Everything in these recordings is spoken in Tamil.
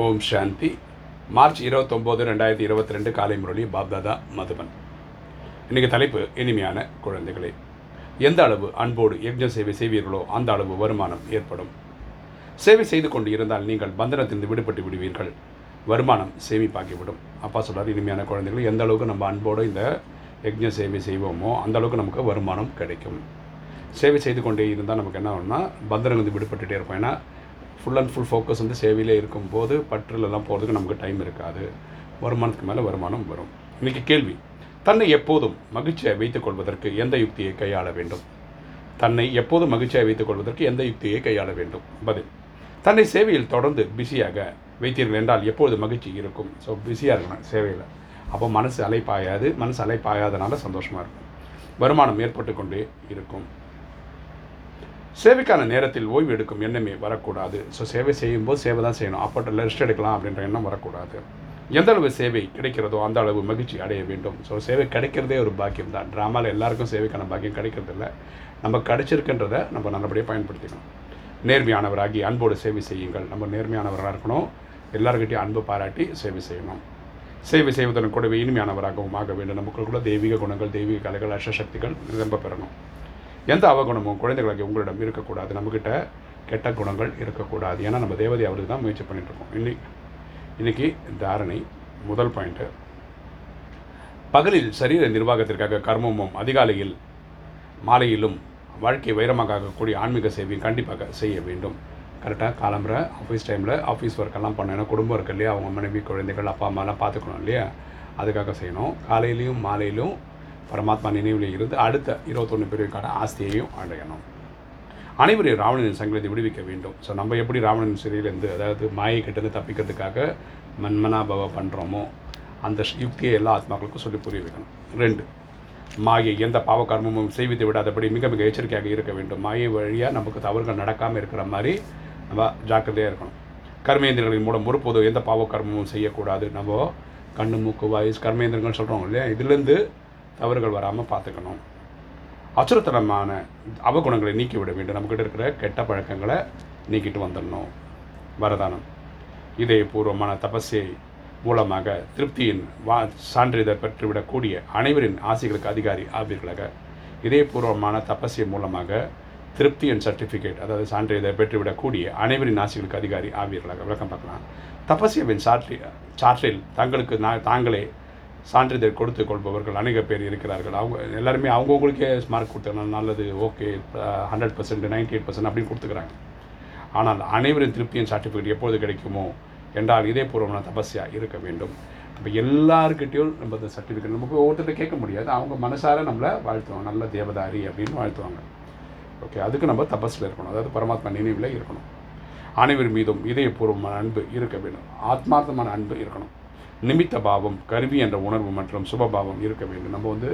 ஓம் சாந்தி. மார்ச் இருபத்தொம்போது ரெண்டாயிரத்தி இருபத்தி ரெண்டு காலை முரளி பாப்தாதா மதுபன். இன்றைக்கி தலைப்பு இனிமையான குழந்தைகளே. எந்த அளவு அன்போடு யஜ்ஞ சேவை செய்வீர்களோ அந்த அளவு வருமானம் ஏற்படும். சேவை செய்து கொண்டு இருந்தால் நீங்கள் பந்தனத்திலிருந்து விடுபட்டு விடுவீர்கள். வருமானம் சேமிப்பாக்கிவிடும் அப்பா சொல்கிறார் இனிமையான குழந்தைகள் எந்த அளவுக்கு நம்ம அன்போடு இந்த யஜ்ஞ சேவை செய்வோமோ அந்த அளவுக்கு நமக்கு வருமானம் கிடைக்கும். சேவை செய்து கொண்டே இருந்தால் நமக்கு என்ன ஆகும்னா பந்தனம் விடுபட்டுகிட்டே இருப்போம். ஏன்னா ஃபுல் அண்ட் ஃபுல் ஃபோக்கஸ் வந்து சேவையிலே இருக்கும்போது பற்றுலலாம் போகிறதுக்கு நமக்கு டைம் இருக்காது. வருமானத்துக்கு மேலே வருமானம் வரும். இன்றைக்கி கேள்வி. தன்னை எப்போதும் மகிழ்ச்சியை வைத்துக் கொள்வதற்கு எந்த யுக்தியை கையாள வேண்டும்? தன்னை எப்போதும் மகிழ்ச்சியாக வைத்துக் கொள்வதற்கு எந்த யுக்தியை கையாள வேண்டும்? பதில். தன்னை சேவையில் தொடர்ந்து பிஸியாக வைத்தீர்கள் என்றால் எப்பொழுது மகிழ்ச்சி இருக்கும்? ஸோ பிஸியாக இருக்கணும் சேவையில். அப்போ மனசு அலைப்பாயாது மனசு அலைப்பாயாதனால சந்தோஷமாக இருக்கும். வருமானம் ஏற்பட்டு கொண்டே இருக்கும். சேவைக்கான நேரத்தில் ஓய்வு எடுக்கும் எண்ணமே வரக்கூடாது. ஸோ சேவை செய்யும்போது சேவை தான் செய்யணும். அப்போ ரெஸ்ட் எடுக்கலாம் அப்படின்ற எண்ணம் வரக்கூடாது. எந்த அளவு சேவை கிடைக்கிறதோ அந்த அளவு மகிழ்ச்சி அடைய வேண்டும். ஸோ சேவை கிடைக்கிறதே ஒரு பாக்கியம் தான். ட்ராமாவில் எல்லாருக்கும் சேவைக்கான பாக்கியம் கிடைக்கிறதில்ல. நம்ம கிடைச்சிருக்குன்றதை நம்ம நல்லபடியாக பயன்படுத்திக்கணும். நேர்மையானவராகி அன்போடு சேவை செய்யுங்கள். நம்ம நேர்மையானவராக இருக்கணும். எல்லாருக்கிட்டையும் அன்பு பாராட்டி சேவை செய்யணும். சேவை செய்வதன் கூடவே இனிமையானவராகவும் ஆக வேண்டும். நமக்குள்ள தெய்வீக குணங்கள் தெய்வீக கலைகள் அஷ்டசக்திகள் நிரம்ப பெறணும். எந்த அவகுணமும் குழந்தைகளுக்கு உங்களிடம் இருக்கக்கூடாது. நம்மக்கிட்ட கெட்ட குணங்கள் இருக்கக்கூடாது. ஏன்னா நம்ம தேவதை அவருக்கு தான் முயற்சி பண்ணிகிட்ருக்கோம் இன்னைக்கு இன்றைக்கி தாரணை முதல் பாயிண்ட்டு பகலில் சரீர நிர்வாகத்திற்காக கர்மமும் அதிகாலையில் மாலையிலும் வாழ்க்கை வைரமாக ஆகக்கூடிய ஆன்மீக சேவையும் கண்டிப்பாக செய்ய வேண்டும். கரெக்டாக காலம்புற ஆஃபீஸ் டைமில் ஆஃபீஸ் ஒர்க்கெல்லாம் பண்ணணும். குடும்பம் இருக்கு இல்லையா? அவங்க மனைவி குழந்தைகள் அப்பா அம்மாலாம் பார்த்துக்கணும் இல்லையா? அதுக்காக செய்யணும். காலையிலையும் மாலையிலும் பரமாத்மா நினைவில் இருந்து அடுத்த இருபத்தொன்று பிரிவுக்கான ஆஸ்தியையும் அடையணும். அனைவரையும் ராவணனின் சங்கிலத்தை விடுவிக்க வேண்டும். ஸோ நம்ம எப்படி ராவணன் சிறையிலேருந்து அதாவது மாயை கிட்டேருந்து தப்பிக்கிறதுக்காக மன்மனாபவ பண்ணுறோமோ அந்த யுக்தியை எல்லா ஆத்மாக்களுக்கும் சொல்லி புரிய வைக்கணும். ரெண்டு மாயை எந்த பாவகர்மமும் செய்வித்து விடாதபடி மிக மிக எச்சரிக்கையாக இருக்க வேண்டும். மாயை வழியாக நமக்கு தவறுகள் நடக்காமல் இருக்கிற மாதிரி நம்ம ஜாக்கிரதையாக இருக்கணும். கர்மேந்திரங்களின் மூலம் ஒருபோதும் எந்த பாவகர்மமும் செய்யக்கூடாது. நம்ம கண்ணு மூக்கு வாய்ஸ் கர்மேந்திரங்கள் சொல்கிறோம் இல்லையா? இதுலேருந்து தவறுகள் வராமல் பார்த்துக்கணும். அச்சுறுத்தனமான அவகுணங்களை நீக்கிவிட வேண்டும். நம்மக்கிட்ட இருக்கிற கெட்ட பழக்கங்களை நீக்கிட்டு வந்துடணும். வரதானம். இதயபூர்வமான தபஸை மூலமாக திருப்தியின் வா சான்றிதழ் பெற்றுவிடக்கூடிய அனைவரின் ஆசைகளுக்கு அதிகாரி ஆவீர்களாக. இதயபூர்வமான தபஸை மூலமாக திருப்தியின் சர்டிஃபிகேட் அதாவது சான்றிதழ் பெற்றுவிடக்கூடிய அனைவரின் ஆசைகளுக்கு அதிகாரி ஆவீர்களாக. விளக்கம் பார்க்கலாம். தபஸ்யவின் சாற்றி சாற்றில் தங்களுக்கு நான் தாங்களே சான்றிதழ் கொடுத்து கொள்பவர்கள் அநேக பேர் இருக்கிறார்கள். அவங்க எல்லாருமே அவங்கவுங்களுக்கே மார்க் கொடுத்தாங்க நல்லது okay hundred percent ninety eight percent அப்படின்னு கொடுத்துக்கிறாங்க. ஆனால் அனைவரின் திருப்தியின் சர்டிஃபிகேட் எப்போது கிடைக்குமோ என்றால் இதே பூர்வமான தபஸ்யா இருக்க வேண்டும். இப்போ எல்லாருக்கிட்டையும் நம்ம இந்த சர்டிஃபிகேட் நமக்கு ஒவ்வொருத்தர் கேட்க முடியாது. அவங்க மனசார நம்மளை வாழ்த்துவாங்க. நல்ல தேவதாரி அப்படின்னு வாழ்த்துவாங்க. ஓகே அதுக்கு நம்ம தபஸில் இருக்கணும். அதாவது பரமாத்மா நினைவில் இருக்கணும். அனைவர் மீதும் இதயபூர்வமான அன்பு இருக்க வேண்டும். ஆத்மார்த்தமான அன்பு இருக்கணும். நிமித்த பாவம் கருவி என்ற உணர்வு மற்றும் சுபபாவம் இருக்க வேண்டும். நம்ம வந்து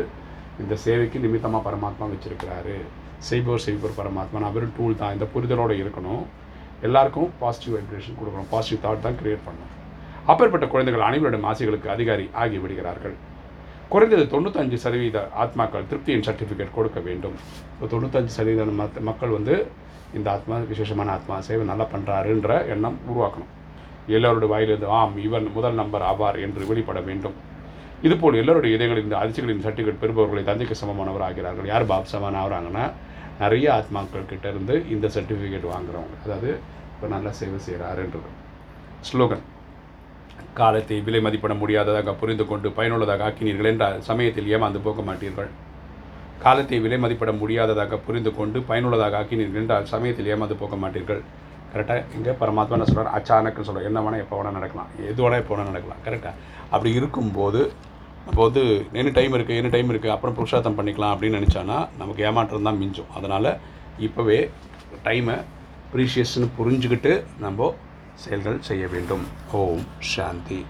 இந்த சேவைக்கு நிமித்தமாக பரமாத்மா வச்சுருக்கிறாரு. செய்பவர் செய்பவர் பரமாத்மா. நான் வெறும் டூல் தான். இந்த புரிதலோடு இருக்கணும். எல்லாருக்கும் பாசிட்டிவ் வைப்ரேஷன் கொடுக்கணும். பாசிட்டிவ் தாட் தான் கிரியேட் பண்ணணும். அப்பேற்பட்ட குழந்தைகள் அனைவரிடம் ஆசைகளுக்கு அதிகாரி ஆகி விடுகிறார்கள். குறைந்தது தொண்ணூத்தஞ்சு சதவீத ஆத்மாக்கள் திருப்தியின் சர்டிஃபிகேட் கொடுக்க வேண்டும். இப்போ தொண்ணூத்தஞ்சு சதவீத மக்கள் வந்து இந்த ஆத்மா விசேஷமான ஆத்மா சேவை நல்லா பண்ணுறாருன்ற எண்ணம் உருவாக்கணும். எல்லோருடைய வாயிலிருந்து ஆம் இவன் முதல் நம்பர் ஆவார் என்று வெளிப்பட வேண்டும். இதுபோல் எல்லோருடைய இதயங்களில் இந்த அதிர்ச்சிகளின் சர்டிஃபிகேட் பெறுபவர்களை தந்தைக்கு சமமானவர் ஆகிறார்கள். யார் பாப் சமன் ஆகிறாங்கன்னா நிறைய ஆத்மாக்கள் கிட்ட இருந்து இந்த சர்டிஃபிகேட் வாங்குறவங்க. அதாவது இப்போ நல்லா சேவை செய்கிறாருன்றது ஸ்லோகன் காலத்தை விலை மதிப்பிட முடியாததாக புரிந்து கொண்டு பயனுள்ளதாக ஆக்கினீர்கள் என்ற சமயத்தில் ஏமாந்து போக மாட்டீர்கள். காலத்தை விலை மதிப்பிட முடியாததாக புரிந்து கொண்டு பயனுள்ளதாக ஆக்கினீர்கள் என்றால் சமயத்தில் ஏமாந்து போக மாட்டீர்கள். கரெக்டாக இங்கே பரமாத்மா என்ன சொல்கிறார் அச்சானக்குன்னு சொல்கிறார் என்ன வேணால் எப்போ வேணால் நடக்கலாம். எது வேணால் எப்போ வேணால் நடக்கலாம். கரெக்டாக அப்படி இருக்கும்போது நம்ம வந்து என்ன டைம் இருக்குது என்ன டைம் இருக்குது அப்புறம் புருஷார்த்தம் பண்ணிக்கலாம் அப்படின்னு நினச்சானா நமக்கு ஏமாற்றம் தான் மிஞ்சும். அதனால் இப்போவே டைமை ப்ரீஷியஸ்ன்னு புரிஞ்சுக்கிட்டு நம்ம செயல்கள் செய்ய வேண்டும். ஓம் சாந்தி.